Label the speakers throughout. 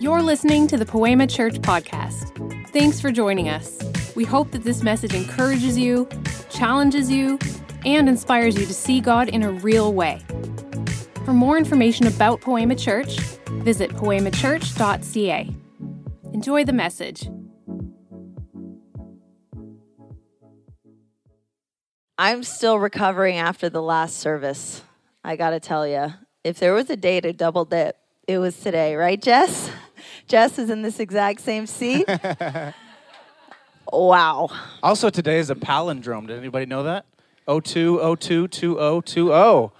Speaker 1: You're listening to the Poema Church podcast. Thanks for joining us. We hope that this message encourages you, challenges you, and inspires you to see God in a real way. For more information about Poema Church, visit poemachurch.ca. Enjoy the message.
Speaker 2: I'm still recovering after the last service. I got to tell you, if there was a day to double dip, it was today, right, Jess? Jess is in this exact same seat. wow.
Speaker 3: Also, today is a palindrome. Did anybody know that? 02022020.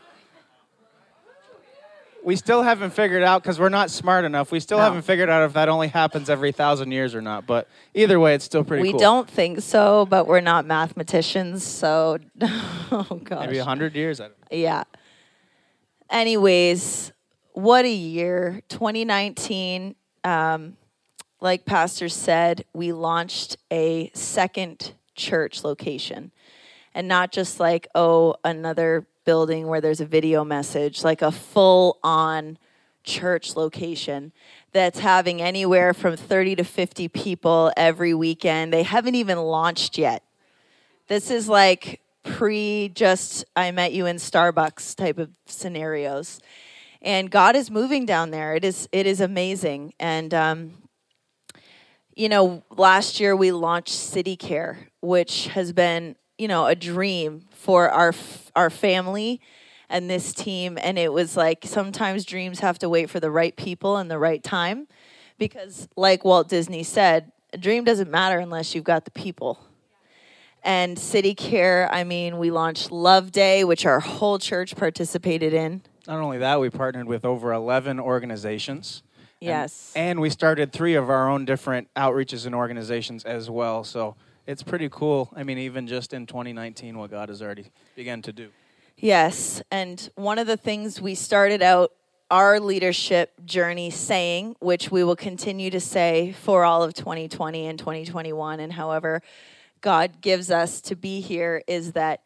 Speaker 3: We still haven't figured out because we're not smart enough. We still
Speaker 2: No.
Speaker 3: haven't figured out if that only happens every thousand years or not. But either way, it's still pretty
Speaker 2: we
Speaker 3: cool.
Speaker 2: don't think so, but we're not mathematicians, so oh gosh.
Speaker 3: Maybe a hundred years. I don't know.
Speaker 2: Yeah. Anyways, what a year. 2019. Um, like Pastor said, we launched a second church location. And not just like, oh, another building where there's a video message, like a full on church location that's having anywhere from 30 to 50 people every weekend. They haven't even launched yet. This is like pre just I met you in Starbucks type of scenarios. And God is moving down there. It is it is amazing. And um, you know, last year we launched City Care, which has been, you know, a dream for our our family and this team and it was like sometimes dreams have to wait for the right people and the right time because like Walt Disney said, a dream doesn't matter unless you've got the people and City Care. I mean, we launched Love Day, which our whole church participated in.
Speaker 3: Not only that, we partnered with over 11 organizations. And-
Speaker 2: Yes.
Speaker 3: And, we started three of our own different outreaches and organizations as well. So it's pretty cool. I mean, even just in 2019, what God has already begun to do.
Speaker 2: Yes. And one of the things we started out our leadership journey saying, which we will continue to say for all of 2020 and 2021, and however God gives us to be here, is that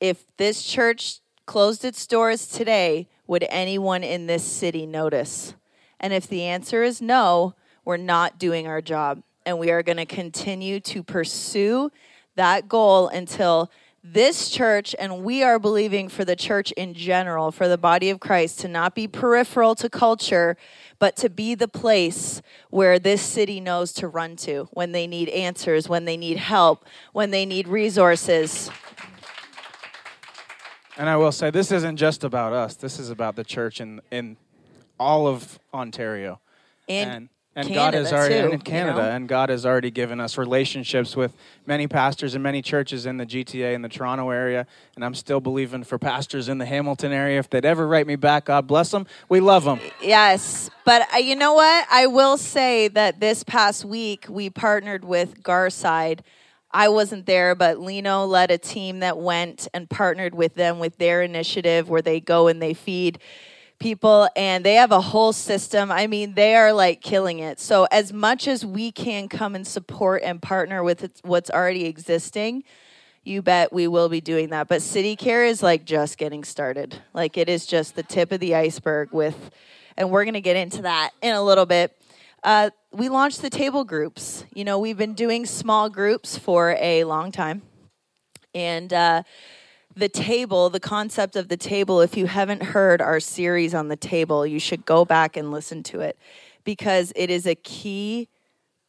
Speaker 2: if this church closed its doors today, would anyone in this city notice? And if the answer is no, we're not doing our job. And we are going to continue to pursue that goal until this church, and we are believing for the church in general, for the body of Christ, to not be peripheral to culture, but to be the place where this city knows to run to when they need answers, when they need help, when they need resources.
Speaker 3: And I will say, this isn't just about us. This is about the church in in all of Ontario.
Speaker 2: And
Speaker 3: and, and God has already
Speaker 2: too,
Speaker 3: in
Speaker 2: you
Speaker 3: Canada,
Speaker 2: know?
Speaker 3: and God has already given us relationships with many pastors and many churches in the GTA in the Toronto area. And I'm still believing for pastors in the Hamilton area. If they'd ever write me back, God bless them. We love them.
Speaker 2: Yes, but uh, you know what? I will say that this past week we partnered with Garside. I wasn't there, but Lino led a team that went and partnered with them with their initiative where they go and they feed people and they have a whole system. I mean, they are like killing it. So as much as we can come and support and partner with what's already existing, you bet we will be doing that. But City Care is like just getting started. Like it is just the tip of the iceberg with, and we're going to get into that in a little bit. Uh, we launched the table groups. You know, we've been doing small groups for a long time. And uh, the table, the concept of the table, if you haven't heard our series on the table, you should go back and listen to it because it is a key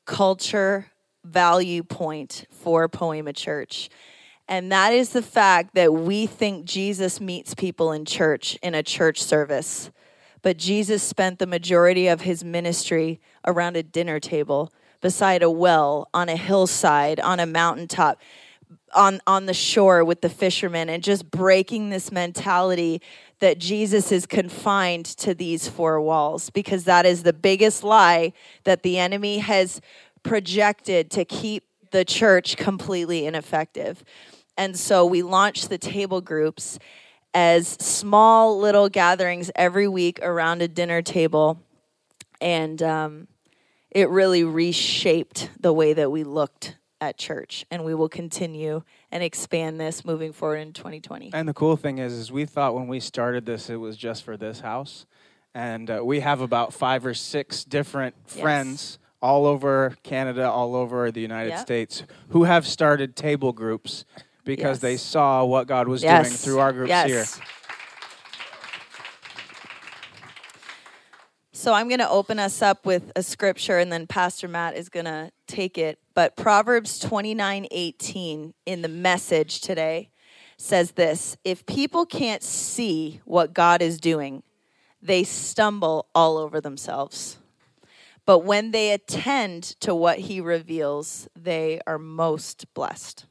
Speaker 2: culture value point for Poema Church. And that is the fact that we think Jesus meets people in church, in a church service. But Jesus spent the majority of his ministry around a dinner table, beside a well, on a hillside, on a mountaintop, on, on the shore with the fishermen, and just breaking this mentality that Jesus is confined to these four walls, because that is the biggest lie that the enemy has projected to keep the church completely ineffective. And so we launched the table groups as small little gatherings every week around a dinner table. And um, it really reshaped the way that we looked at church. And we will continue and expand this moving forward in 2020.
Speaker 3: And the cool thing is, is we thought when we started this, it was just for this house. And uh, we have about five or six different
Speaker 2: Yes.
Speaker 3: friends all over Canada, all over the United
Speaker 2: Yep.
Speaker 3: States, who have started table groups because
Speaker 2: Yes.
Speaker 3: they saw what God was
Speaker 2: yes.
Speaker 3: doing through our groups
Speaker 2: yes.
Speaker 3: here.
Speaker 2: So I'm going to open us up with a scripture and then Pastor Matt is going to take it. But Proverbs 29:18 in the message today says this, if people can't see what God is doing, they stumble all over themselves. But when they attend to what he reveals, they are most blessed.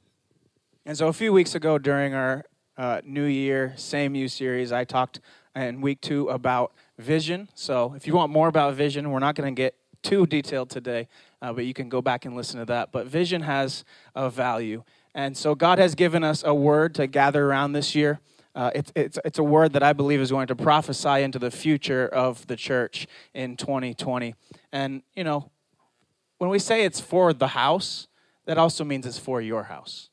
Speaker 3: And so a few weeks ago during our uh, New Year Same You series, I talked in week two about vision. So if you want more about vision, we're not going to get too detailed today, uh, but you can go back and listen to that. But vision has a value. And so God has given us a word to gather around this year. Uh, it's, it's, it's a word that I believe is going to prophesy into the future of the church in 2020. And, you know, when we say it's for the house, that also means it's for your house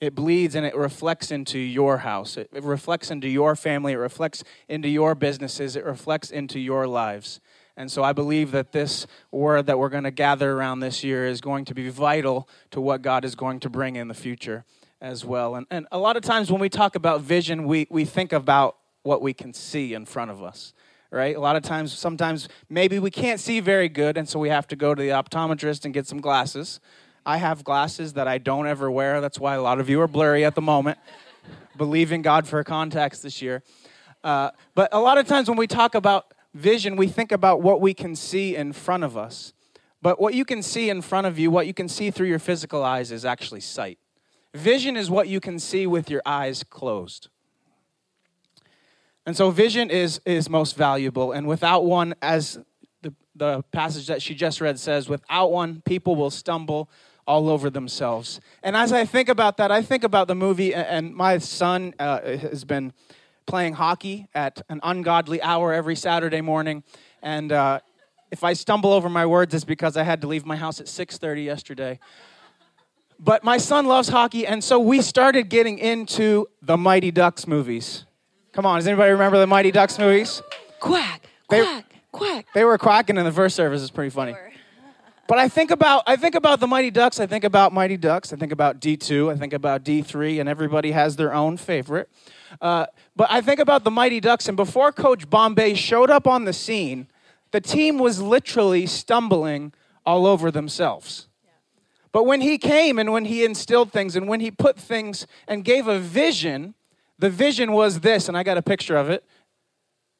Speaker 3: it bleeds and it reflects into your house. It, it reflects into your family. It reflects into your businesses. It reflects into your lives. And so I believe that this word that we're going to gather around this year is going to be vital to what God is going to bring in the future as well. And, and a lot of times when we talk about vision, we, we think about what we can see in front of us. Right? A lot of times, sometimes maybe we can't see very good, and so we have to go to the optometrist and get some glasses. I have glasses that I don't ever wear. That's why a lot of you are blurry at the moment. Believe in God for contacts this year. Uh, but a lot of times when we talk about vision, we think about what we can see in front of us. But what you can see in front of you, what you can see through your physical eyes, is actually sight. Vision is what you can see with your eyes closed. And so vision is, is most valuable. And without one, as the, the passage that she just read says, without one, people will stumble all over themselves. And as I think about that, I think about the movie, and my son uh, has been playing hockey at an ungodly hour every Saturday morning. And uh, if I stumble over my words, it's because I had to leave my house at 6:30 yesterday. But my son loves hockey, and so we started getting into the Mighty Ducks movies. Come on, does anybody remember the Mighty Ducks movies?
Speaker 2: Quack,
Speaker 3: They-
Speaker 2: quack, quack.
Speaker 3: They were quacking in the first service. It's pretty funny. But I think about I think about the Mighty Ducks. I think about Mighty Ducks. I think about D two. I think about D three, and everybody has their own favorite. Uh, but I think about the Mighty Ducks, and before Coach Bombay showed up on the scene, the team was literally stumbling all over themselves. But when he came and when he instilled things and when he put things and gave a vision, the vision was this, and I got a picture of it.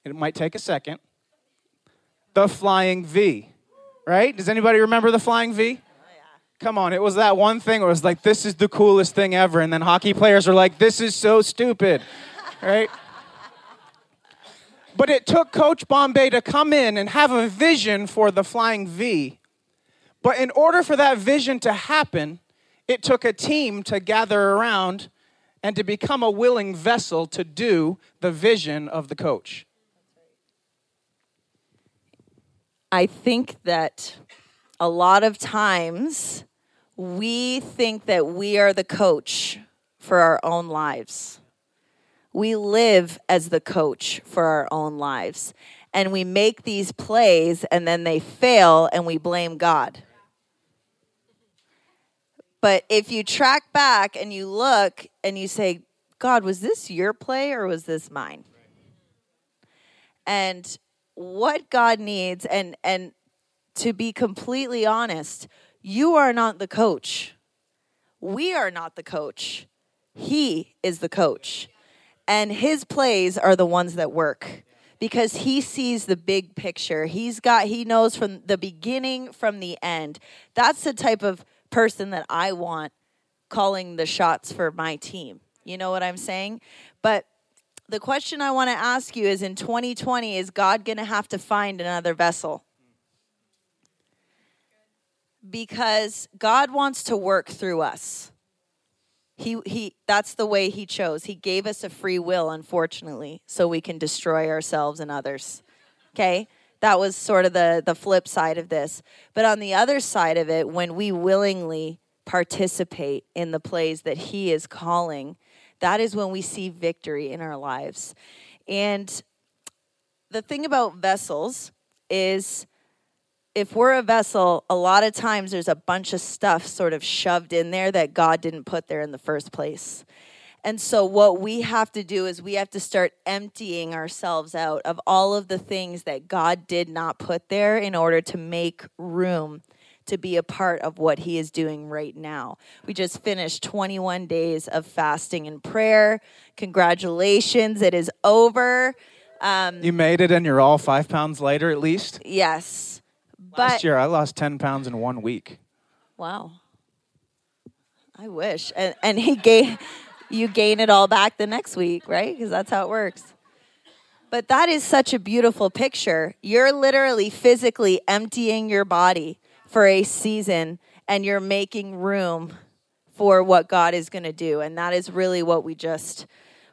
Speaker 3: It might take a second. The flying V right? Does anybody remember the flying V? Come on, it was that one thing where it was like, this is the coolest thing ever. And then hockey players are like, this is so stupid, right? But it took Coach Bombay to come in and have a vision for the flying V. But in order for that vision to happen, it took a team to gather around and to become a willing vessel to do the vision of the coach.
Speaker 2: I think that a lot of times we think that we are the coach for our own lives. We live as the coach for our own lives. And we make these plays and then they fail and we blame God. But if you track back and you look and you say, God, was this your play or was this mine? And what God needs and and to be completely honest, you are not the coach. We are not the coach. He is the coach. And his plays are the ones that work because he sees the big picture. He's got he knows from the beginning from the end. That's the type of person that I want calling the shots for my team. You know what I'm saying? But the question I want to ask you is in 2020, is God going to have to find another vessel? Because God wants to work through us. He, he, that's the way He chose. He gave us a free will, unfortunately, so we can destroy ourselves and others. Okay? That was sort of the, the flip side of this. But on the other side of it, when we willingly participate in the plays that He is calling, that is when we see victory in our lives. And the thing about vessels is if we're a vessel, a lot of times there's a bunch of stuff sort of shoved in there that God didn't put there in the first place. And so, what we have to do is we have to start emptying ourselves out of all of the things that God did not put there in order to make room to be a part of what He is doing right now. We just finished 21 days of fasting and prayer. Congratulations, it is over.
Speaker 3: Um, you made it and you're all five pounds lighter at least?
Speaker 2: Yes.
Speaker 3: Last year, I lost 10 pounds in one week.
Speaker 2: Wow. I wish. And, and he gave you gain it all back the next week, right? Because that's how it works. But that is such a beautiful picture. You're literally physically emptying your body for a season and you're making room for what God is going to do. And that is really what we just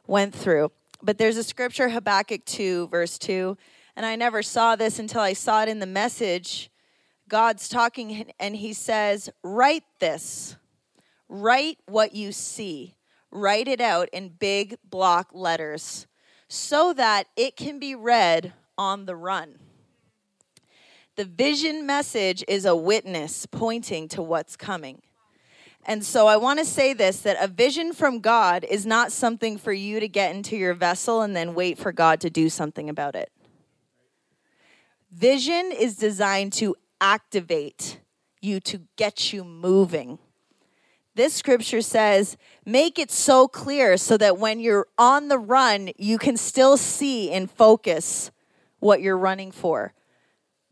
Speaker 2: went through. But there's a scripture, Habakkuk 2, verse 2. And I never saw this until I saw it in the message. God's talking and he says, Write this, write what you see write it out in big block letters so that it can be read on the run. The vision message is a witness pointing to what's coming. And so I want to say this that a vision from God is not something for you to get into your vessel and then wait for God to do something about it. Vision is designed to activate you, to get you moving. This scripture says, make it so clear so that when you're on the run, you can still see and focus what you're running for.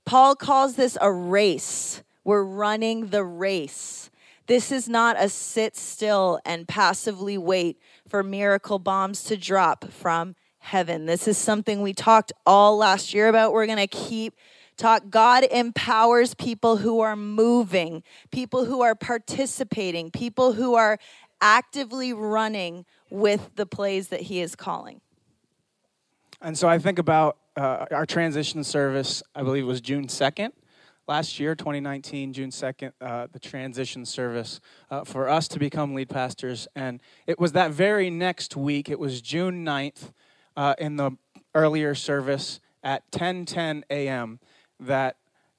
Speaker 2: Paul calls this a race. We're running the race. This is not a sit still and passively wait for miracle bombs to drop from heaven. This is something we talked all last year about. We're going to keep talk God empowers people who are moving, people who are participating, people who are actively running with the plays that He is calling.
Speaker 3: And so I think about uh, our transition service, I believe it was June 2nd last year, 2019, June 2nd, uh, the transition service uh, for us to become lead pastors. And it was that very next week, it was June 9th uh, in the earlier service at 10:10 a.m that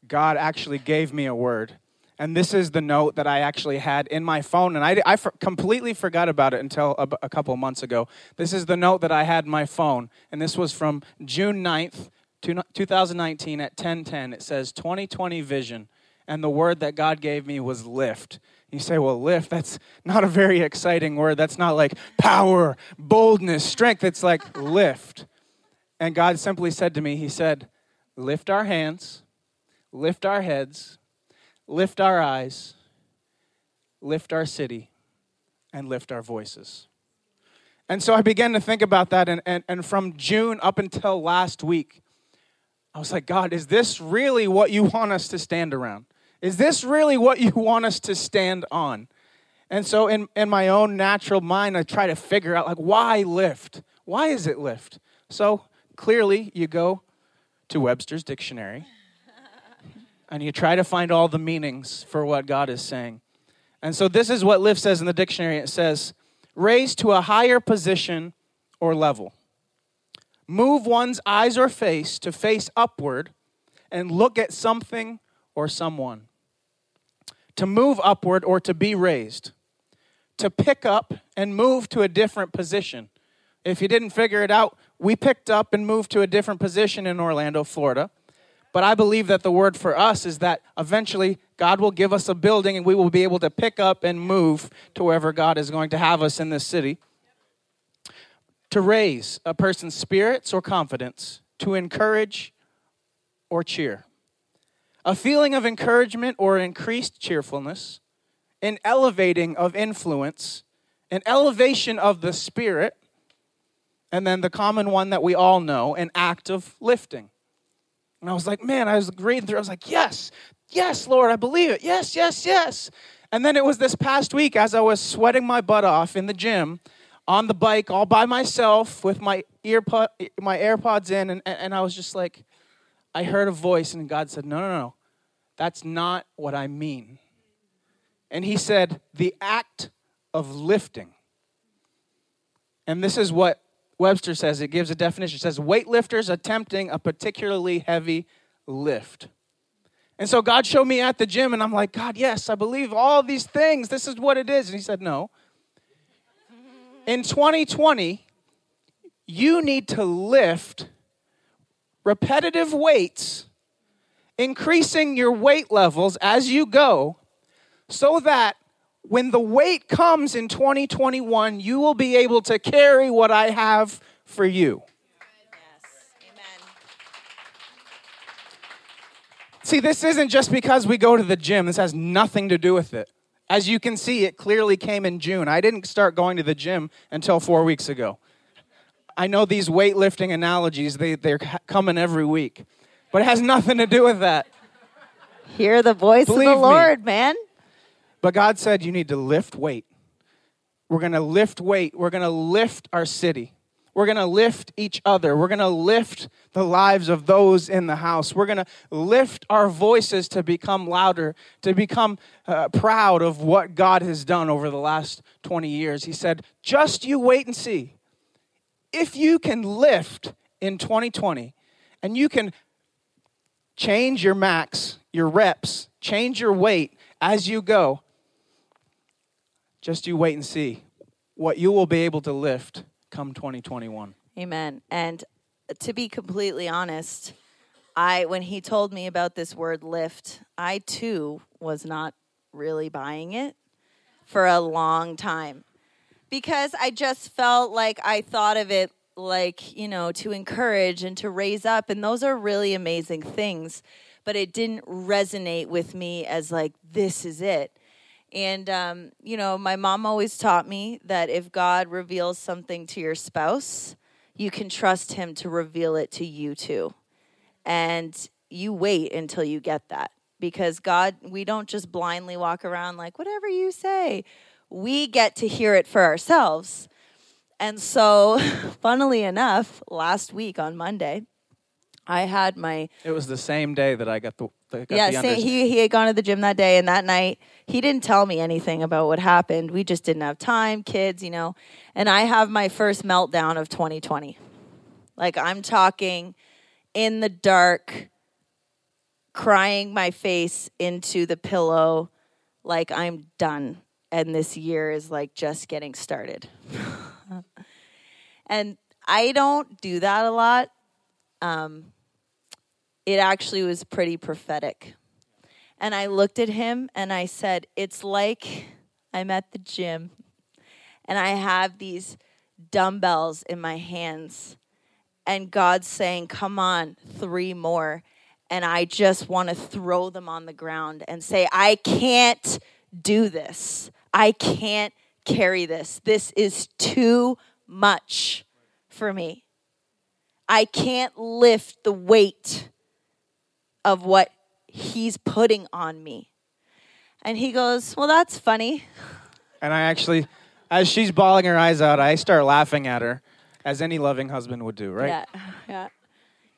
Speaker 3: God actually gave me a word. And this is the note that I actually had in my phone, and I, I for, completely forgot about it until a, a couple months ago. This is the note that I had in my phone, and this was from June 9th, 2019 at 1010. It says 2020 vision, and the word that God gave me was lift. You say, well, lift, that's not a very exciting word. That's not like power, boldness, strength. It's like lift. And God simply said to me, He said, lift our hands, lift our heads, lift our eyes, lift our city, and lift our voices. And so I began to think about that, and, and, and from June up until last week, I was like, God, is this really what you want us to stand around? Is this really what you want us to stand on? And so in, in my own natural mind, I try to figure out like why lift? Why is it lift? So clearly you go to Webster's dictionary and you try to find all the meanings for what God is saying. And so this is what Lift says in the dictionary it says, raise to a higher position or level. Move one's eyes or face to face upward and look at something or someone. To move upward or to be raised. To pick up and move to a different position. If you didn't figure it out, we picked up and moved to a different position in Orlando, Florida. But I believe that the word for us is that eventually God will give us a building and we will be able to pick up and move to wherever God is going to have us in this city. To raise a person's spirits or confidence, to encourage or cheer. A feeling of encouragement or increased cheerfulness, an elevating of influence, an elevation of the spirit, and then the common one that we all know, an act of lifting. And I was like, man, I was reading through, I was like, yes, yes, Lord, I believe it. Yes, yes, yes. And then it was this past week as I was sweating my butt off in the gym on the bike all by myself with my earpod, my AirPods in, and, and I was just like, I heard a voice, and God said, no, no, no, that's not what I mean. And He said, the act of lifting. And this is what Webster says it gives a definition. It says weightlifters attempting a particularly heavy lift. And so God showed me at the gym, and I'm like, God, yes, I believe all these things. This is what it is. And He said, No. In 2020, you need to lift repetitive weights, increasing your weight levels as you go, so that when the weight comes in 2021, you will be able to carry what I have for you. See, this isn't just because we go to the gym. This has nothing to do with it. As you can see, it clearly came in June. I didn't start going to the gym until four weeks ago. I know these weightlifting analogies, they, they're coming every week, but it has nothing to do with that.
Speaker 2: Hear the voice
Speaker 3: Believe
Speaker 2: of the Lord, man.
Speaker 3: But God said you need to lift weight. We're going to lift weight. We're going to lift our city. We're going to lift each other. We're going to lift the lives of those in the house. We're going to lift our voices to become louder, to become uh, proud of what God has done over the last 20 years. He said, just you wait and see. If you can lift in 2020 and you can change your max, your reps, change your weight as you go, just you wait and see what you will be able to lift come 2021.
Speaker 2: Amen. And to be completely honest, I when he told me about this word lift, I too was not really buying it for a long time. Because I just felt like I thought of it like, you know, to encourage and to raise up and those are really amazing things, but it didn't resonate with me as like this is it. And, um, you know, my mom always taught me that if God reveals something to your spouse, you can trust him to reveal it to you too. And you wait until you get that because God, we don't just blindly walk around like, whatever you say. We get to hear it for ourselves. And so, funnily enough, last week on Monday, I had my
Speaker 3: It was the same day that I got the, got
Speaker 2: yeah,
Speaker 3: the
Speaker 2: say, he he had gone to the gym that day, and that night he didn't tell me anything about what happened. We just didn't have time, kids, you know. And I have my first meltdown of 2020. Like I'm talking in the dark, crying my face into the pillow, like I'm done, and this year is like just getting started. and I don't do that a lot. Um, it actually was pretty prophetic. And I looked at him and I said, It's like I'm at the gym and I have these dumbbells in my hands, and God's saying, Come on, three more. And I just want to throw them on the ground and say, I can't do this. I can't carry this. This is too much for me. I can't lift the weight of what he's putting on me. And he goes, Well, that's funny.
Speaker 3: And I actually, as she's bawling her eyes out, I start laughing at her, as any loving husband would do, right?
Speaker 2: Yeah. Yeah.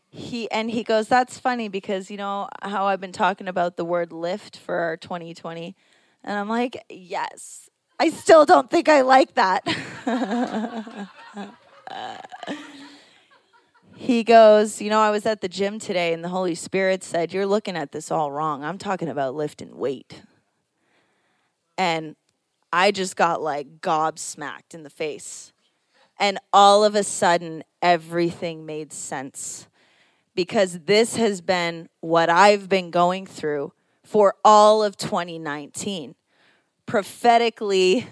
Speaker 2: He and he goes, That's funny because you know how I've been talking about the word lift for our 2020. And I'm like, Yes. I still don't think I like that. he goes, You know, I was at the gym today and the Holy Spirit said, You're looking at this all wrong. I'm talking about lifting weight. And I just got like gobsmacked in the face. And all of a sudden, everything made sense because this has been what I've been going through for all of 2019. Prophetically,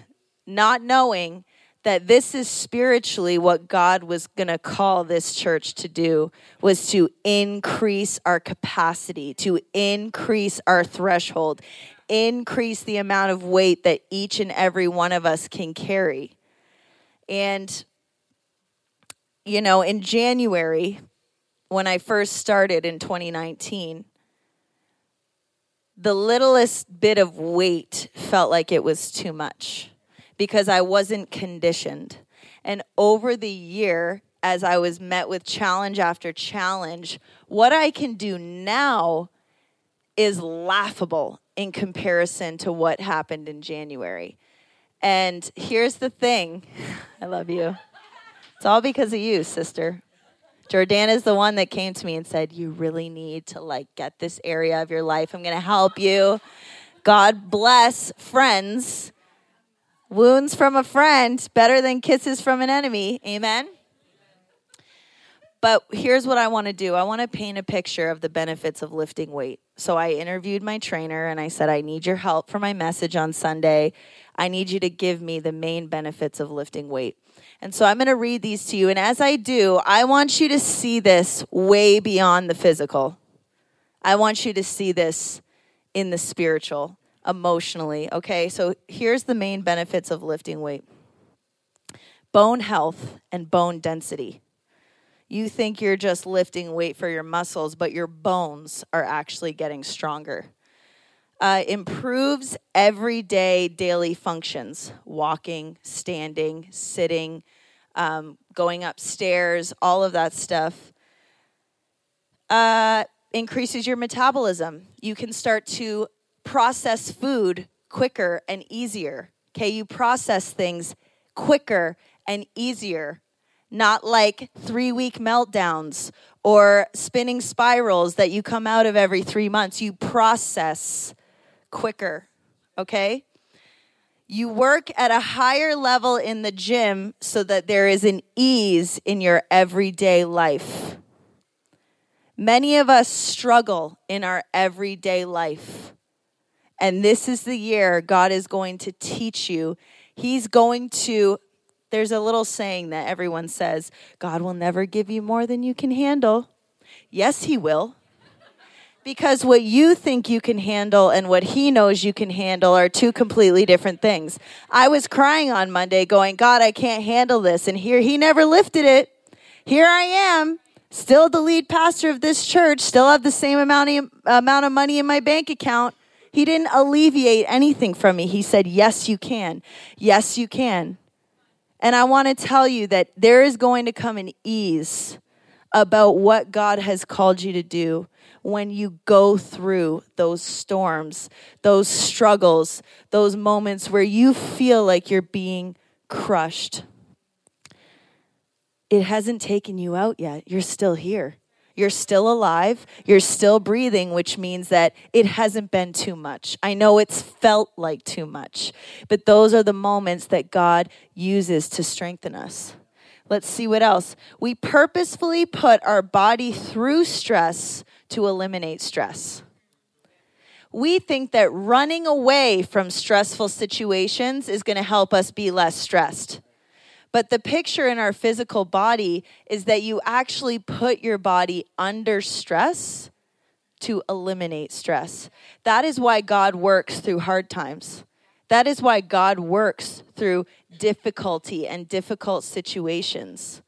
Speaker 2: not knowing that this is spiritually what God was going to call this church to do was to increase our capacity, to increase our threshold, increase the amount of weight that each and every one of us can carry. And you know, in January when I first started in 2019, the littlest bit of weight felt like it was too much because I wasn't conditioned. And over the year, as I was met with challenge after challenge, what I can do now is laughable in comparison to what happened in January. And here's the thing I love you. It's all because of you, sister. Jordan is the one that came to me and said, "You really need to like get this area of your life. I'm going to help you." God bless friends. Wounds from a friend better than kisses from an enemy. Amen. But here's what I want to do I want to paint a picture of the benefits of lifting weight. So I interviewed my trainer and I said, I need your help for my message on Sunday. I need you to give me the main benefits of lifting weight. And so I'm going to read these to you. And as I do, I want you to see this way beyond the physical. I want you to see this in the spiritual, emotionally. Okay, so here's the main benefits of lifting weight bone health and bone density you think you're just lifting weight for your muscles, but your bones are actually getting stronger. Uh, improves everyday daily functions walking, standing, sitting, um, going upstairs, all of that stuff. Uh, increases your metabolism. You can start to process food quicker and easier. Okay, you process things quicker and easier not like three week meltdowns or spinning spirals that you come out of every three months. You process quicker, okay? You work at a higher level in the gym so that there is an ease in your everyday life. Many of us struggle in our everyday life. And this is the year God is going to teach you. He's going to there's a little saying that everyone says God will never give you more than you can handle. Yes, He will. Because what you think you can handle and what He knows you can handle are two completely different things. I was crying on Monday, going, God, I can't handle this. And here He never lifted it. Here I am, still the lead pastor of this church, still have the same amount of, amount of money in my bank account. He didn't alleviate anything from me. He said, Yes, you can. Yes, you can. And I want to tell you that there is going to come an ease about what God has called you to do when you go through those storms, those struggles, those moments where you feel like you're being crushed. It hasn't taken you out yet. You're still here. You're still alive. You're still breathing, which means that it hasn't been too much. I know it's felt like too much, but those are the moments that God uses to strengthen us. Let's see what else. We purposefully put our body through stress to eliminate stress. We think that running away from stressful situations is going to help us be less stressed. But the picture in our physical body is that you actually put your body under stress to eliminate stress. That is why God works through hard times. That is why God works through difficulty and difficult situations.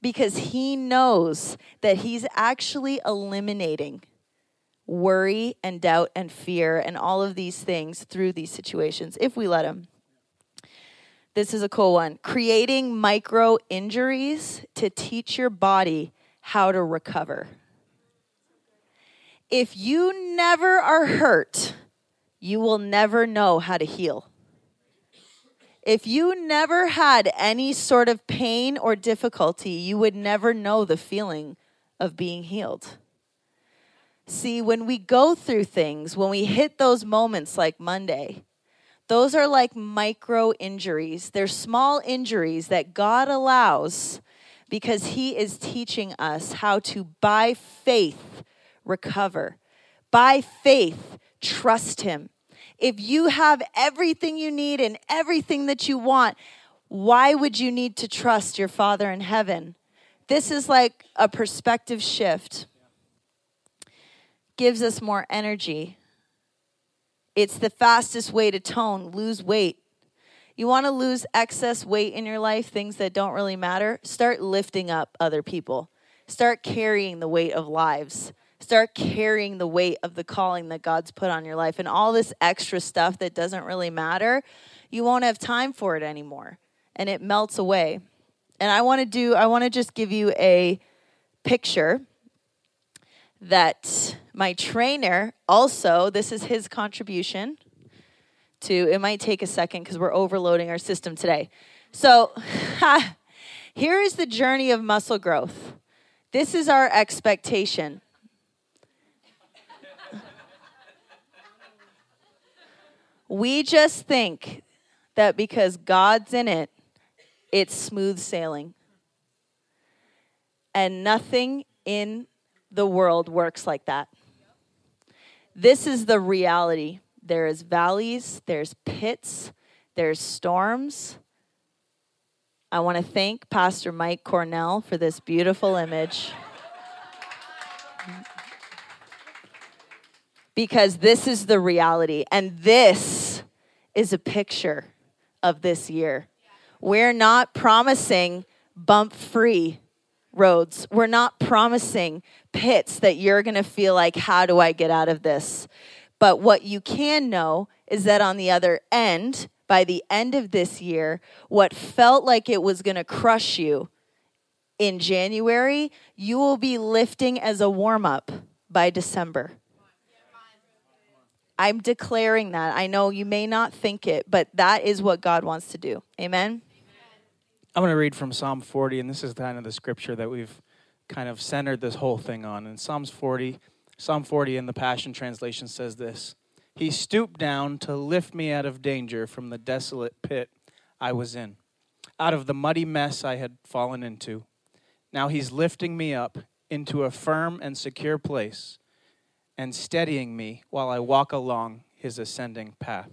Speaker 2: Because He knows that He's actually eliminating worry and doubt and fear and all of these things through these situations if we let Him. This is a cool one. Creating micro injuries to teach your body how to recover. If you never are hurt, you will never know how to heal. If you never had any sort of pain or difficulty, you would never know the feeling of being healed. See, when we go through things, when we hit those moments like Monday, those are like micro injuries. They're small injuries that God allows because He is teaching us how to, by faith, recover. By faith, trust Him. If you have everything you need and everything that you want, why would you need to trust your Father in heaven? This is like a perspective shift. Gives us more energy it's the fastest way to tone, lose weight. You want to lose excess weight in your life, things that don't really matter? Start lifting up other people. Start carrying the weight of lives. Start carrying the weight of the calling that God's put on your life. And all this extra stuff that doesn't really matter, you won't have time for it anymore. And it melts away. And I want to do, I want to just give you a picture that my trainer also, this is his contribution to, it might take a second because we're overloading our system today. So Here is the journey of muscle growth. This is our expectation. we just think that because God's in it, it's smooth sailing. And nothing in the world works like that. This is the reality. There is valleys, there's pits, there's storms. I want to thank Pastor Mike Cornell for this beautiful image. because this is the reality. And this is a picture of this year. We're not promising bump free roads. We're not promising pits that you're going to feel like, how do I get out of this? But what you can know is that on the other end, by the end of this year, what felt like it was going to crush you in January, you will be lifting as a warm up by December. I'm declaring that. I know you may not think it, but that is what God wants to do. Amen.
Speaker 3: I'm going to read from Psalm 40, and this is kind of the scripture that we've kind of centered this whole thing on. In Psalms 40, Psalm 40 in the Passion Translation says this He stooped down to lift me out of danger from the desolate pit I was in, out of the muddy mess I had fallen into. Now he's lifting me up into a firm and secure place and steadying me while I walk along his ascending path.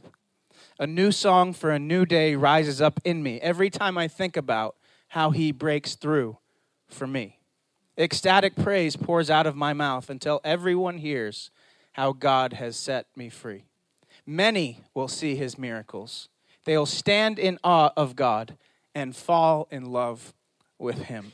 Speaker 3: A new song for a new day rises up in me every time I think about how he breaks through for me. Ecstatic praise pours out of my mouth until everyone hears how God has set me free. Many will see his miracles. They will stand in awe of God and fall in love with him.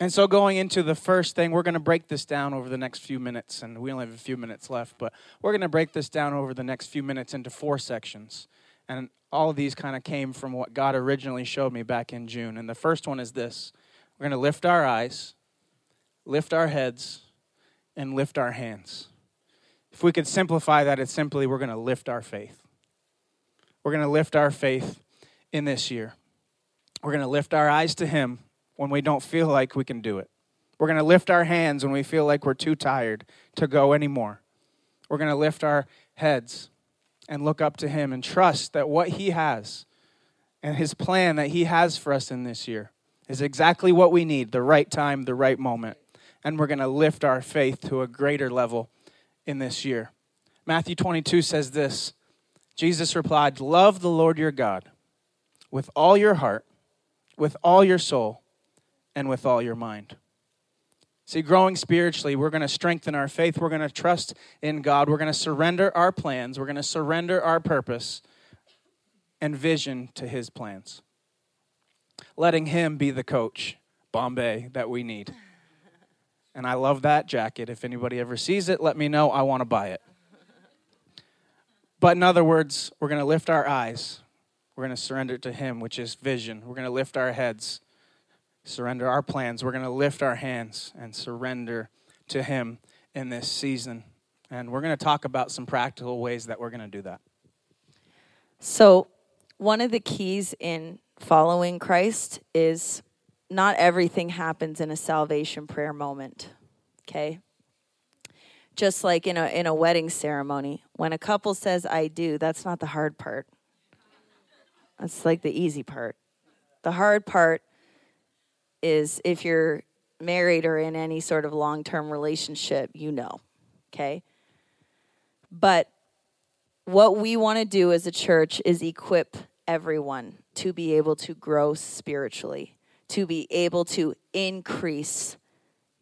Speaker 3: And so, going into the first thing, we're going to break this down over the next few minutes, and we only have a few minutes left, but we're going to break this down over the next few minutes into four sections. And all of these kind of came from what God originally showed me back in June. And the first one is this we're going to lift our eyes, lift our heads, and lift our hands. If we could simplify that, it's simply we're going to lift our faith. We're going to lift our faith in this year. We're going to lift our eyes to Him when we don't feel like we can do it. We're going to lift our hands when we feel like we're too tired to go anymore. We're going to lift our heads and look up to Him and trust that what He has and His plan that He has for us in this year is exactly what we need the right time, the right moment. And we're going to lift our faith to a greater level in this year. Matthew 22 says this Jesus replied, Love the Lord your God with all your heart, with all your soul and with all your mind. See, growing spiritually, we're going to strengthen our faith. We're going to trust in God. We're going to surrender our plans. We're going to surrender our purpose and vision to His plans. Letting Him be the coach, Bombay, that we need. And I love that jacket. If anybody ever sees it, let me know. I want to buy it. But in other words, we're going to lift our eyes. We're going to surrender to Him, which is vision. We're going to lift our heads surrender our plans. We're going to lift our hands and surrender to Him in this season. And we're going to talk about some practical ways that we're going to do that.
Speaker 2: So, one of the keys in following Christ is not everything happens in a salvation prayer moment. Okay? Just like in a in a wedding ceremony, when a couple says I do, that's not the hard part. That's like the easy part. The hard part is if you're married or in any sort of long term relationship, you know. Okay? But what we want to do as a church is equip everyone to be able to grow spiritually, to be able to increase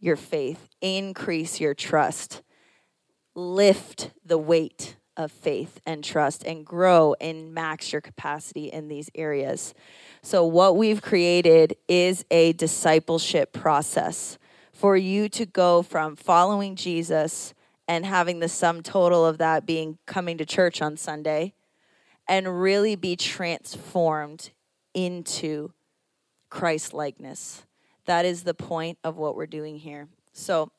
Speaker 2: your faith, increase your trust, lift the weight of faith and trust, and grow and max your capacity in these areas. So, what we've created is a discipleship process for you to go from following Jesus and having the sum total of that being coming to church on Sunday and really be transformed into Christ likeness. That is the point of what we're doing here. So,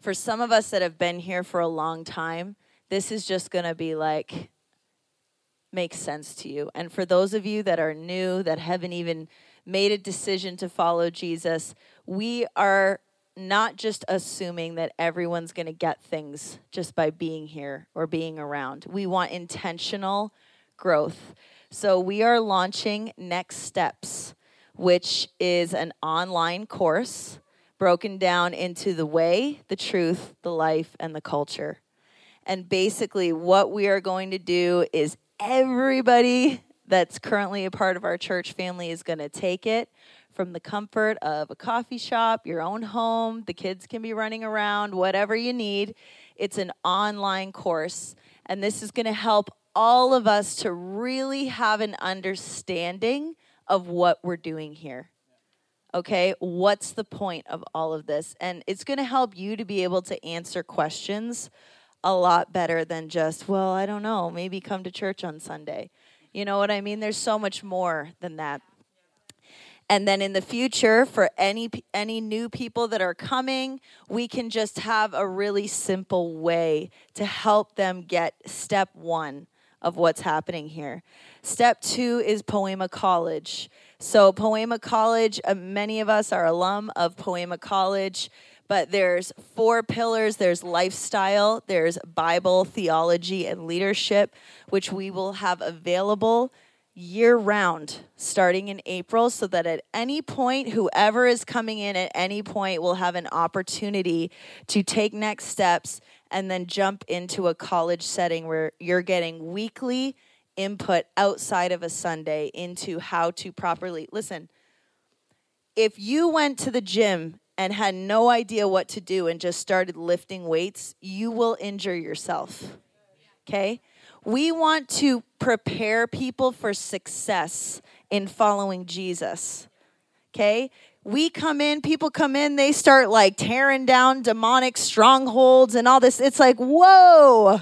Speaker 2: for some of us that have been here for a long time, this is just going to be like makes sense to you. And for those of you that are new, that haven't even made a decision to follow Jesus, we are not just assuming that everyone's going to get things just by being here or being around. We want intentional growth. So we are launching Next Steps, which is an online course broken down into the way, the truth, the life, and the culture. And basically, what we are going to do is everybody that's currently a part of our church family is going to take it from the comfort of a coffee shop, your own home. The kids can be running around, whatever you need. It's an online course, and this is going to help all of us to really have an understanding of what we're doing here. Okay, what's the point of all of this? And it's going to help you to be able to answer questions a lot better than just, well, I don't know, maybe come to church on Sunday. You know what I mean? There's so much more than that. And then in the future, for any any new people that are coming, we can just have a really simple way to help them get step one of what's happening here. Step two is Poema College. So Poema College, uh, many of us are alum of Poema College but there's four pillars. There's lifestyle there's bible theology and leadership which we will have available year round starting in April so that at any point whoever is coming in at any point will have an opportunity to take next steps and then jump into a college setting where you're getting weekly input outside of a Sunday into how to properly listen if you went to the gym and had no idea what to do and just started lifting weights you will injure yourself okay we want to prepare people for success in following Jesus. Okay? We come in, people come in, they start like tearing down demonic strongholds and all this. It's like, whoa.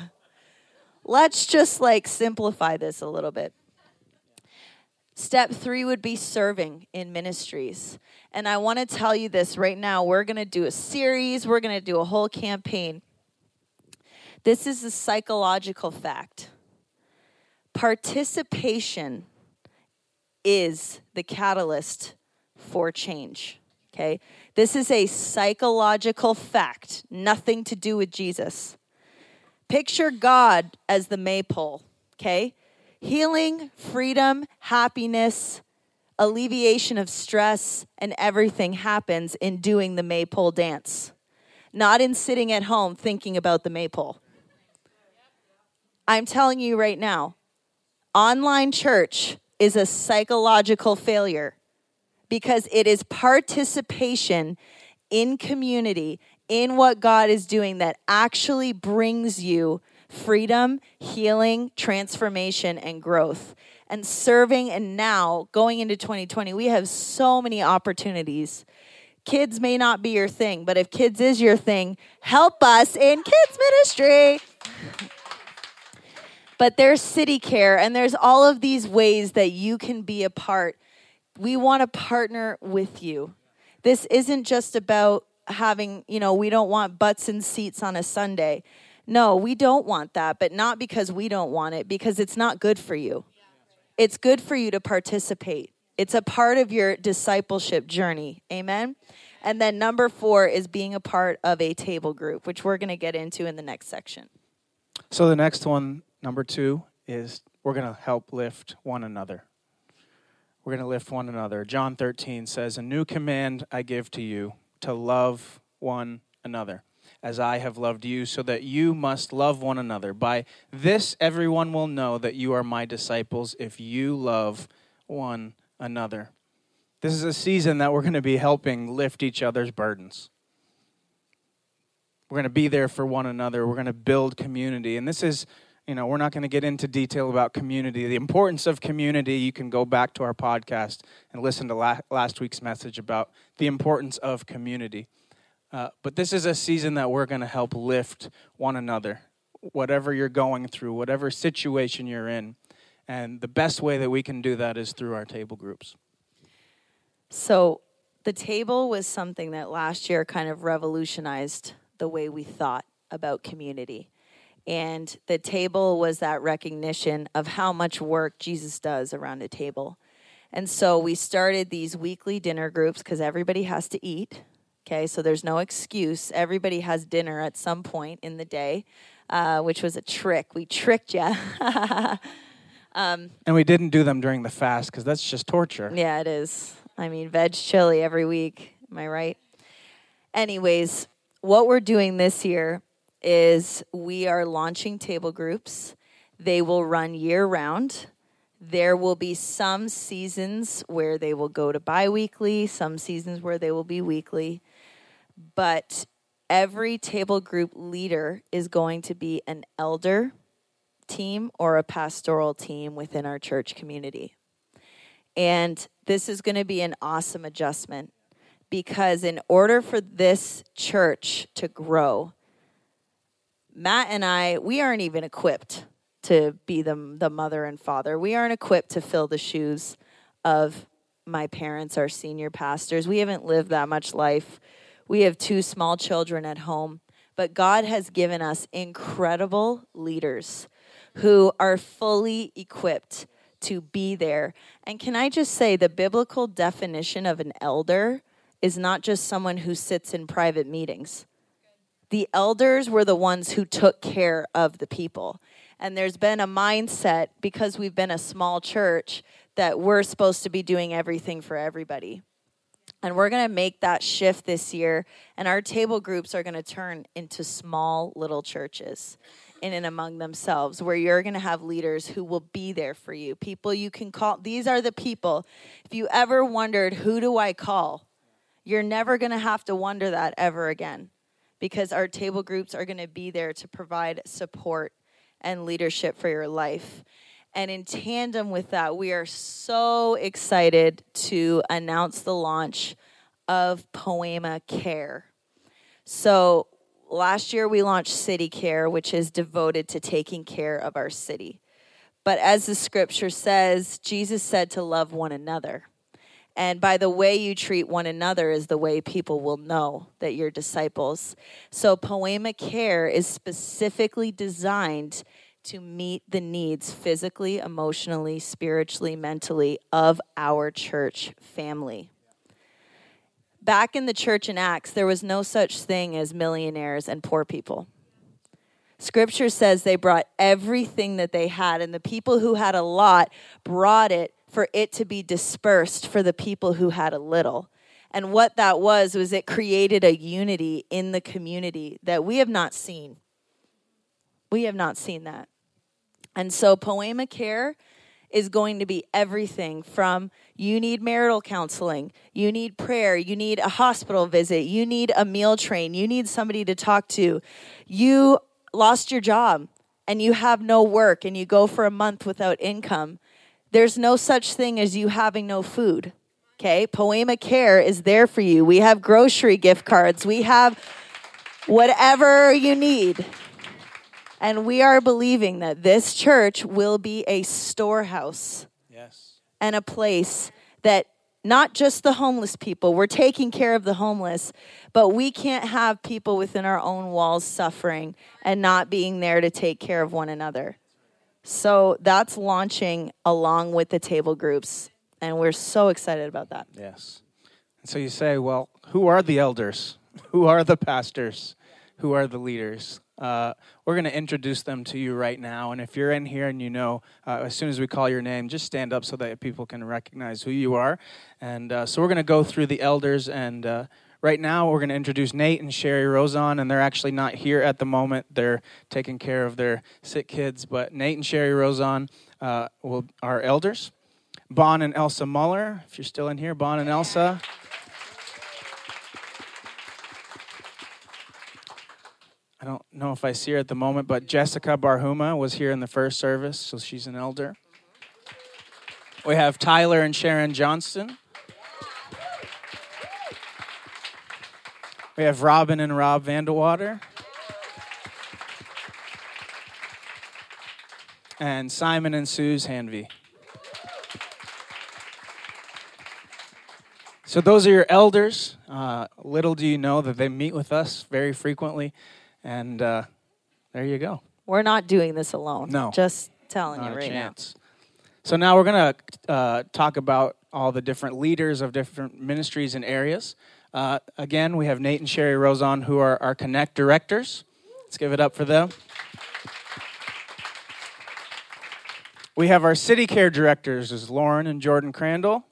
Speaker 2: Let's just like simplify this a little bit. Step three would be serving in ministries. And I want to tell you this right now. We're going to do a series, we're going to do a whole campaign. This is a psychological fact. Participation is the catalyst for change. Okay? This is a psychological fact, nothing to do with Jesus. Picture God as the maypole, okay? Healing, freedom, happiness, alleviation of stress, and everything happens in doing the maypole dance, not in sitting at home thinking about the maypole. I'm telling you right now, online church is a psychological failure because it is participation in community, in what God is doing, that actually brings you freedom, healing, transformation, and growth. And serving, and now going into 2020, we have so many opportunities. Kids may not be your thing, but if kids is your thing, help us in kids ministry but there's city care and there's all of these ways that you can be a part. We want to partner with you. This isn't just about having, you know, we don't want butts and seats on a Sunday. No, we don't want that, but not because we don't want it, because it's not good for you. It's good for you to participate. It's a part of your discipleship journey. Amen. And then number four is being a part of a table group, which we're going to get into in the next section.
Speaker 3: So the next one Number two is we're going to help lift one another. We're going to lift one another. John 13 says, A new command I give to you to love one another as I have loved you, so that you must love one another. By this, everyone will know that you are my disciples if you love one another. This is a season that we're going to be helping lift each other's burdens. We're going to be there for one another. We're going to build community. And this is you know, we're not going to get into detail about community. The importance of community, you can go back to our podcast and listen to last week's message about the importance of community. Uh, but this is a season that we're going to help lift one another, whatever you're going through, whatever situation you're in. And the best way that we can do that is through our table groups.
Speaker 2: So, the table was something that last year kind of revolutionized the way we thought about community And the table was that recognition of how much work Jesus does around a table. And so we started these weekly dinner groups because everybody has to eat. Okay, so there's no excuse. Everybody has dinner at some point in the day, uh, which was a trick. We tricked you.
Speaker 3: um, and we didn't do them during the fast because that's just torture.
Speaker 2: Yeah, it is. I mean, veg chili every week. Am I right? Anyways, what we're doing this year is we are launching table groups. They will run year round. There will be some seasons where they will go to bi weekly, some seasons where they will be weekly. But every table group leader is going to be an elder team or a pastoral team within our church community. And this is going to be an awesome adjustment because, in order for this church to grow, Matt and I, we aren't even equipped to be the, the mother and father. We aren't equipped to fill the shoes of my parents, our senior pastors. We haven't lived that much life. We have two small children at home, but God has given us incredible leaders who are fully equipped to be there. And can I just say the biblical definition of an elder is not just someone who sits in private meetings. The elders were the ones who took care of the people. And there's been a mindset because we've been a small church that we're supposed to be doing everything for everybody. And we're going to make that shift this year. And our table groups are going to turn into small little churches in and among themselves, where you're going to have leaders who will be there for you. People you can call. These are the people. If you ever wondered, who do I call? You're never going to have to wonder that ever again because our table groups are going to be there to provide support and leadership for your life. And in tandem with that, we are so excited to announce the launch of Poema Care. So, last year we launched City Care, which is devoted to taking care of our city. But as the scripture says, Jesus said to love one another. And by the way you treat one another is the way people will know that you're disciples. So, Poema Care is specifically designed to meet the needs physically, emotionally, spiritually, mentally of our church family. Back in the church in Acts, there was no such thing as millionaires and poor people. Scripture says they brought everything that they had, and the people who had a lot brought it for it to be dispersed for the people who had a little. And what that was, was it created a unity in the community that we have not seen. We have not seen that. And so, Poema Care is going to be everything from you need marital counseling, you need prayer, you need a hospital visit, you need a meal train, you need somebody to talk to. You lost your job and you have no work and you go for a month without income. There's no such thing as you having no food. Okay? Poema Care is there for you. We have grocery gift cards. We have whatever you need. And we are believing that this church will be a storehouse.
Speaker 3: Yes.
Speaker 2: And a place that not just the homeless people, we're taking care of the homeless, but we can't have people within our own walls suffering and not being there to take care of one another. So that's launching along with the table groups, and we're so excited about that.
Speaker 3: Yes. And so you say, well, who are the elders? Who are the pastors? Who are the leaders? Uh, we're going to introduce them to you right now. And if you're in here and you know, uh, as soon as we call your name, just stand up so that people can recognize who you are. And uh, so we're going to go through the elders and uh, Right now, we're going to introduce Nate and Sherry Rosen, and they're actually not here at the moment. They're taking care of their sick kids. But Nate and Sherry Rosen uh, will, are elders. Bon and Elsa Muller, if you're still in here, Bon and Elsa. I don't know if I see her at the moment, but Jessica Barhuma was here in the first service, so she's an elder. We have Tyler and Sharon Johnston. We have Robin and Rob Vandewater. And Simon and Suze Hanvey. So, those are your elders. Uh, little do you know that they meet with us very frequently. And uh, there you go.
Speaker 2: We're not doing this alone.
Speaker 3: No.
Speaker 2: Just telling
Speaker 3: Not
Speaker 2: you right
Speaker 3: chance. So now we're going to uh, talk about all the different leaders of different ministries and areas. Uh, again, we have Nate and Sherry Rosen, who are our Connect directors. Let's give it up for them. We have our city care directors, is Lauren and Jordan Crandall.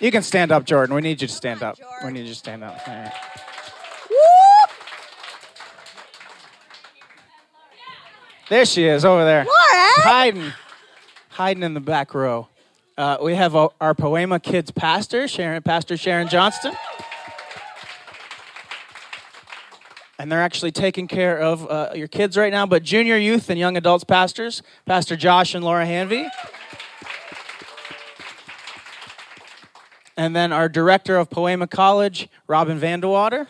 Speaker 3: You can stand up, Jordan. We need you to stand up. We need you to stand up. All right. There she is over there.
Speaker 2: Lauren!
Speaker 3: Hiding. Hiding in the back row. Uh, we have our, our Poema Kids pastor, Sharon, Pastor Sharon Johnston. And they're actually taking care of uh, your kids right now, but junior youth and young adults pastors, Pastor Josh and Laura Hanvey. And then our director of Poema College, Robin Vandewater.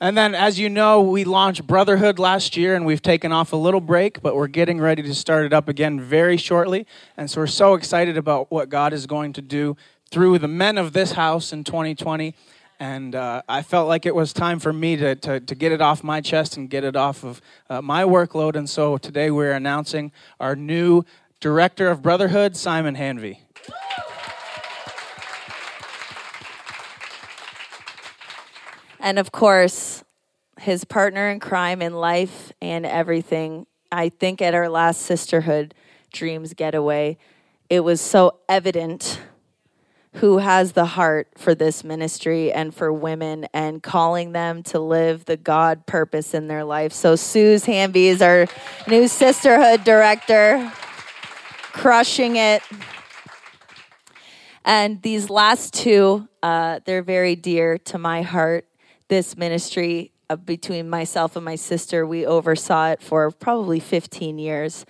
Speaker 3: And then, as you know, we launched Brotherhood last year and we've taken off a little break, but we're getting ready to start it up again very shortly. And so we're so excited about what God is going to do through the men of this house in 2020. And uh, I felt like it was time for me to, to, to, get it off my chest and get it off of uh, my workload. And so today we're announcing our new director of Brotherhood, Simon Hanvey.
Speaker 2: And of course, his partner in crime in life and everything. I think at our last Sisterhood Dreams Getaway, it was so evident who has the heart for this ministry and for women and calling them to live the God purpose in their life. So, Suze Hanvey is our new sisterhood director, crushing it. And these last two, uh, they're very dear to my heart. This ministry uh, between myself and my sister, we oversaw it for probably 15 years.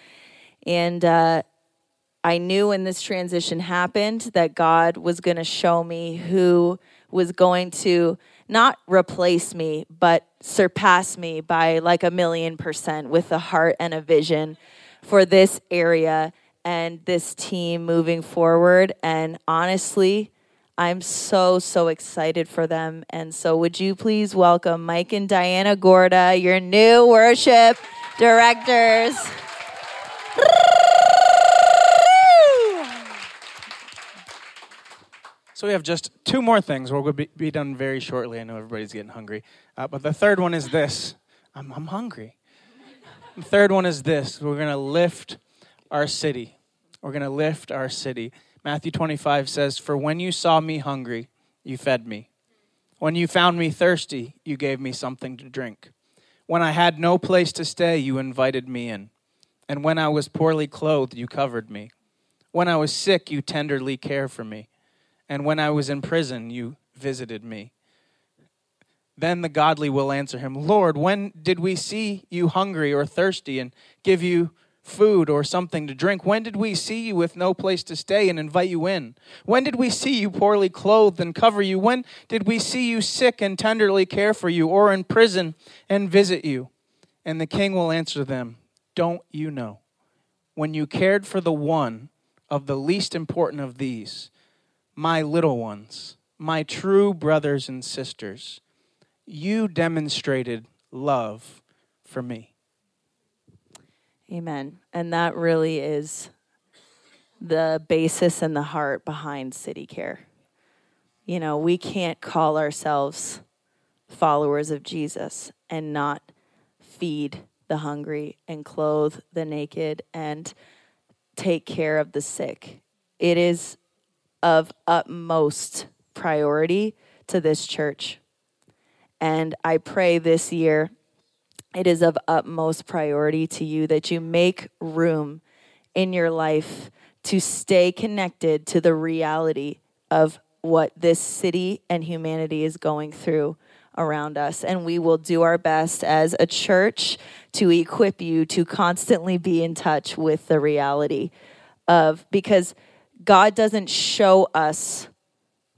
Speaker 2: And uh, I knew when this transition happened that God was going to show me who was going to not replace me, but surpass me by like a million percent with a heart and a vision for this area and this team moving forward. And honestly, I'm so, so excited for them. And so, would you please welcome Mike and Diana Gorda, your new worship directors?
Speaker 3: So we have just two more things. We're going to be, done very shortly. I know everybody's getting hungry. Uh, but the third one is this I'm, I'm hungry. The third one is this we're going to lift our city. We're going to lift our city. Matthew 25 says, For when you saw me hungry, you fed me. When you found me thirsty, you gave me something to drink. When I had no place to stay, you invited me in. And when I was poorly clothed, you covered me. When I was sick, you tenderly cared for me and when I was in prison, you visited me. Then the godly will answer him, Lord, when did we see you hungry or thirsty and give you food or something to drink? When did we see you with no place to stay and invite you in? When did we see you poorly clothed and cover you? When did we see you sick and tenderly care for you or in prison and visit you? And the king will answer them, Don't you know? When you cared for the one of the least important of these, my little ones, my true brothers and sisters, you demonstrated love for me.
Speaker 2: Amen. And that really is the basis and the heart behind City Care. You know, we can't call ourselves followers of Jesus and not feed the hungry and clothe the naked and take care of the sick. It is of utmost priority to this church. And I pray this year it is of utmost priority to you that you make room in your life to stay connected to the reality of what this city and humanity is going through around us. And we will do our best as a church to equip you to constantly be in touch with the reality of, because God doesn't show us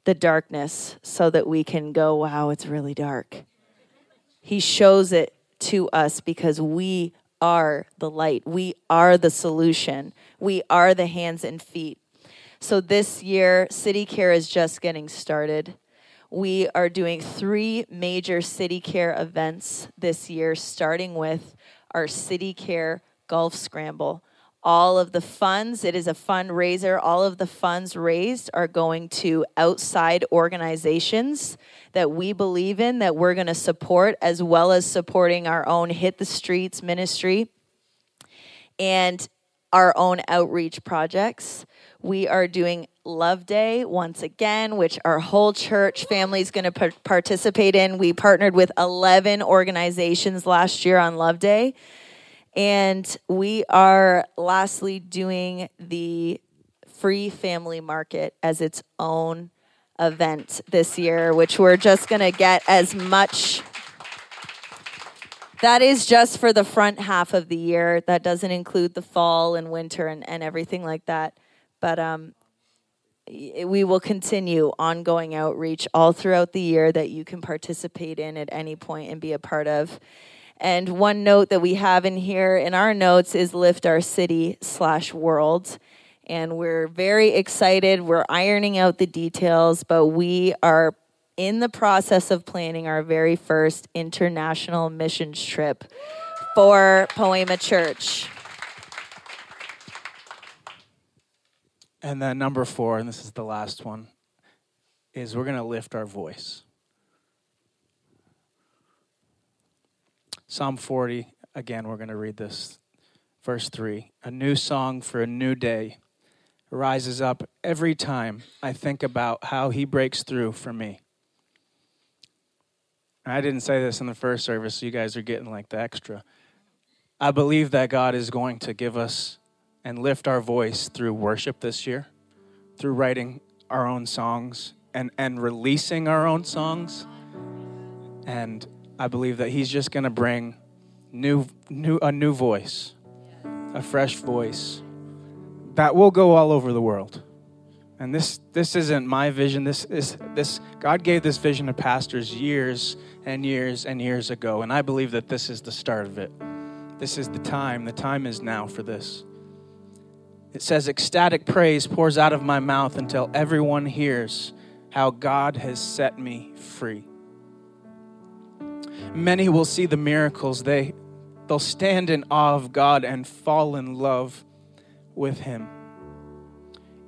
Speaker 2: the darkness so that we can go, wow, it's really dark. He shows it to us because we are the light. We are the solution. We are the hands and feet. So this year, City Care is just getting started. We are doing three major City Care events this year, starting with our City Care Golf Scramble. All of the funds, it is a fundraiser, all of the funds raised are going to outside organizations that we believe in, that we're going to support, as well as supporting our own Hit the Streets ministry and our own outreach projects. We are doing Love Day once again, which our whole church family is going to par- participate in. We partnered with 11 organizations last year on Love Day. And we are lastly doing the free family market as its own event this year, which we're just going to get as much. That is just for the front half of the year. That doesn't include the fall and winter and, and everything like that. But um, we will continue ongoing outreach all throughout the year that you can participate in at any point and be a part of. And one note that we have in here in our notes is lift our city slash world. And we're very excited. We're ironing out the details, but we are in the process of planning our very first international missions trip for Poema Church.
Speaker 3: And then number four, and this is the last one, is we're going to lift our voice. Psalm 40, again, we're going to read this. Verse 3 A new song for a new day rises up every time I think about how he breaks through for me. I didn't say this in the first service, so you guys are getting like the extra. I believe that God is going to give us and lift our voice through worship this year, through writing our own songs and, and releasing our own songs. And I believe that He's just going to bring new, new, a new voice, a fresh voice that will go all over the world. And this, this isn't my vision. This is this God gave this vision to pastors years and years and years ago. And I believe that this is the start of it. This is the time. The time is now for this. It says, Ecstatic praise pours out of my mouth until everyone hears how God has set me free. Many will see the miracles. They, they'll stand in awe of God and fall in love with Him.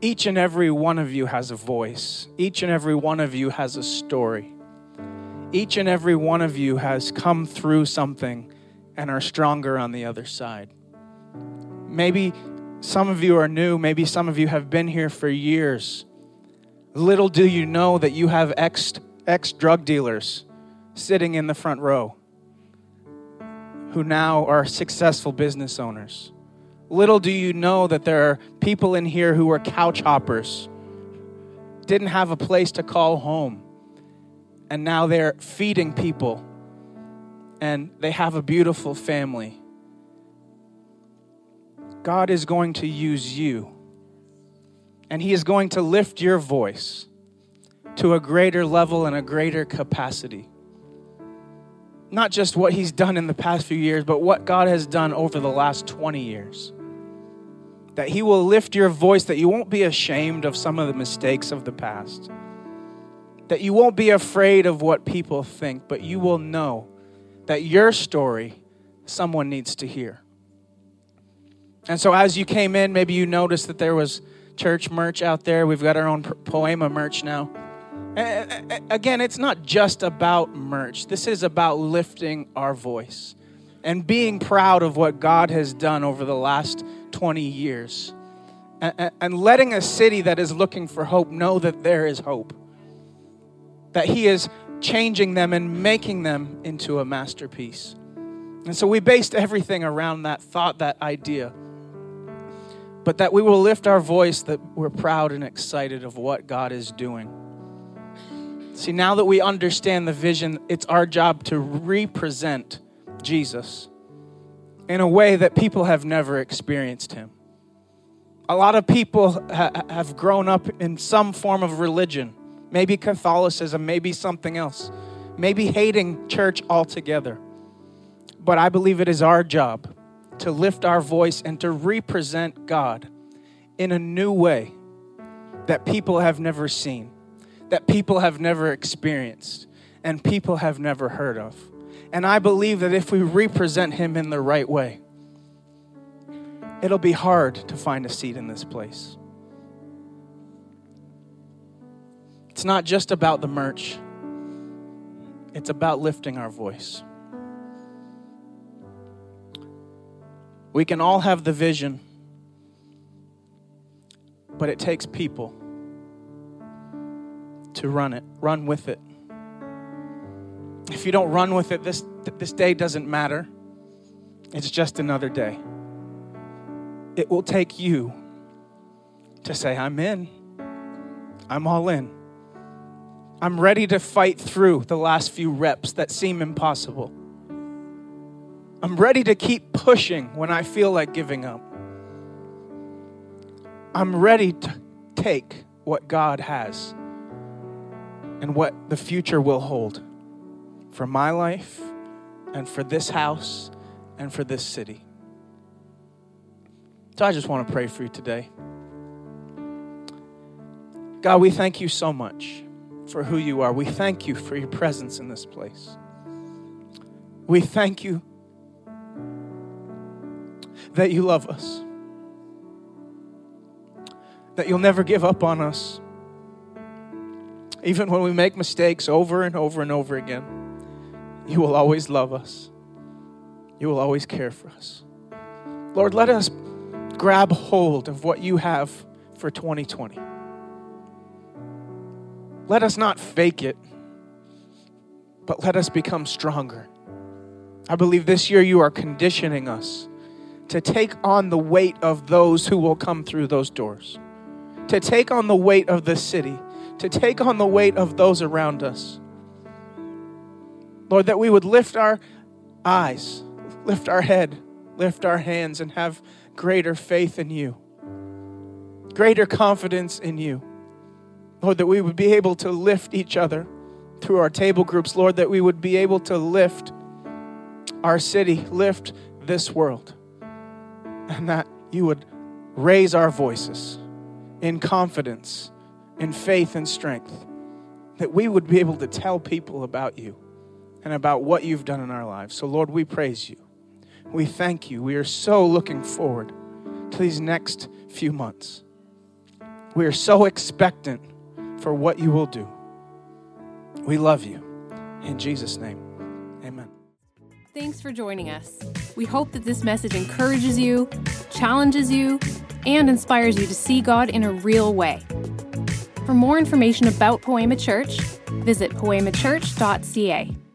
Speaker 3: Each and every one of you has a voice, each and every one of you has a story. Each and every one of you has come through something and are stronger on the other side. Maybe some of you are new, maybe some of you have been here for years. Little do you know that you have ex, ex drug dealers sitting in the front row who now are successful business owners. Little do you know that there are people in here who were couch hoppers, didn't have a place to call home, and now they're feeding people and they have a beautiful family. God is going to use you, and He is going to lift your voice to a greater level and a greater capacity. Not just what He's done in the past few years, but what God has done over the last 20 years. That He will lift your voice, that you won't be ashamed of some of the mistakes of the past, that you won't be afraid of what people think, but you will know that your story someone needs to hear. And so as you came in, maybe you noticed that there was church merch out there. We've got our own Poema merch now. Again, it's not just about merch. This is about lifting our voice and being proud of what God has done over the last 20 years. And letting a city that is looking for hope know that there is hope. That He is changing them and making them into a masterpiece. And so we based everything around that thought, that idea but that we will lift our voice that we're proud and excited of what God is doing. See, now that we understand the vision, it's our job to represent Jesus in a way that people have never experienced him. A lot of people ha- have grown up in some form of religion, maybe Catholicism, maybe something else, maybe hating church altogether. But I believe it is our job to lift our voice and to represent God in a new way that people have never seen. That people have never experienced and people have never heard of. And I believe that if we represent him in the right way, it'll be hard to find a seat in this place. It's not just about the merch, it's about lifting our voice. We can all have the vision, but it takes people to run it, run with it. If you don't run with it, this, this day doesn't matter. It's just another day. It will take you to say, I'm in. I'm all in. I'm ready to fight through the last few reps that seem impossible. I'm ready to keep pushing when I feel like giving up. I'm ready to take what God has and what the future will hold for my life and for this house and for this city. So I just want to pray for you today. God, we thank you so much for who you are. We thank you for your presence in this place. We thank you that you love us, that you'll never give up on us, even when we make mistakes over and over and over again. You will always love us. You will always care for us. Lord, let us grab hold of what you have for 2020. Let us not fake it, but let us become stronger. I believe this year you are conditioning us to take on the weight of those who will come through those doors, to take on the weight of the city, to take on the weight of those around us. Lord, that we would lift our eyes, lift our head, lift our hands, and have greater faith in you, greater confidence in you. Lord, that we would be able to lift each other through our table groups. Lord, that we would be able to lift our city, lift this world, and that you would raise our voices in confidence, in faith and strength, that we would be able to tell people about you and about what you've done in our lives. So, Lord, we praise you. We thank you. We are so looking forward to these next few months. We are so expectant for what you will do. We love you. In Jesus' name, amen.
Speaker 1: Thanks for joining us. We hope that this message encourages you, challenges you, and inspires you to see God in a real way. For more information about Poema Church, visit poemachurch.ca.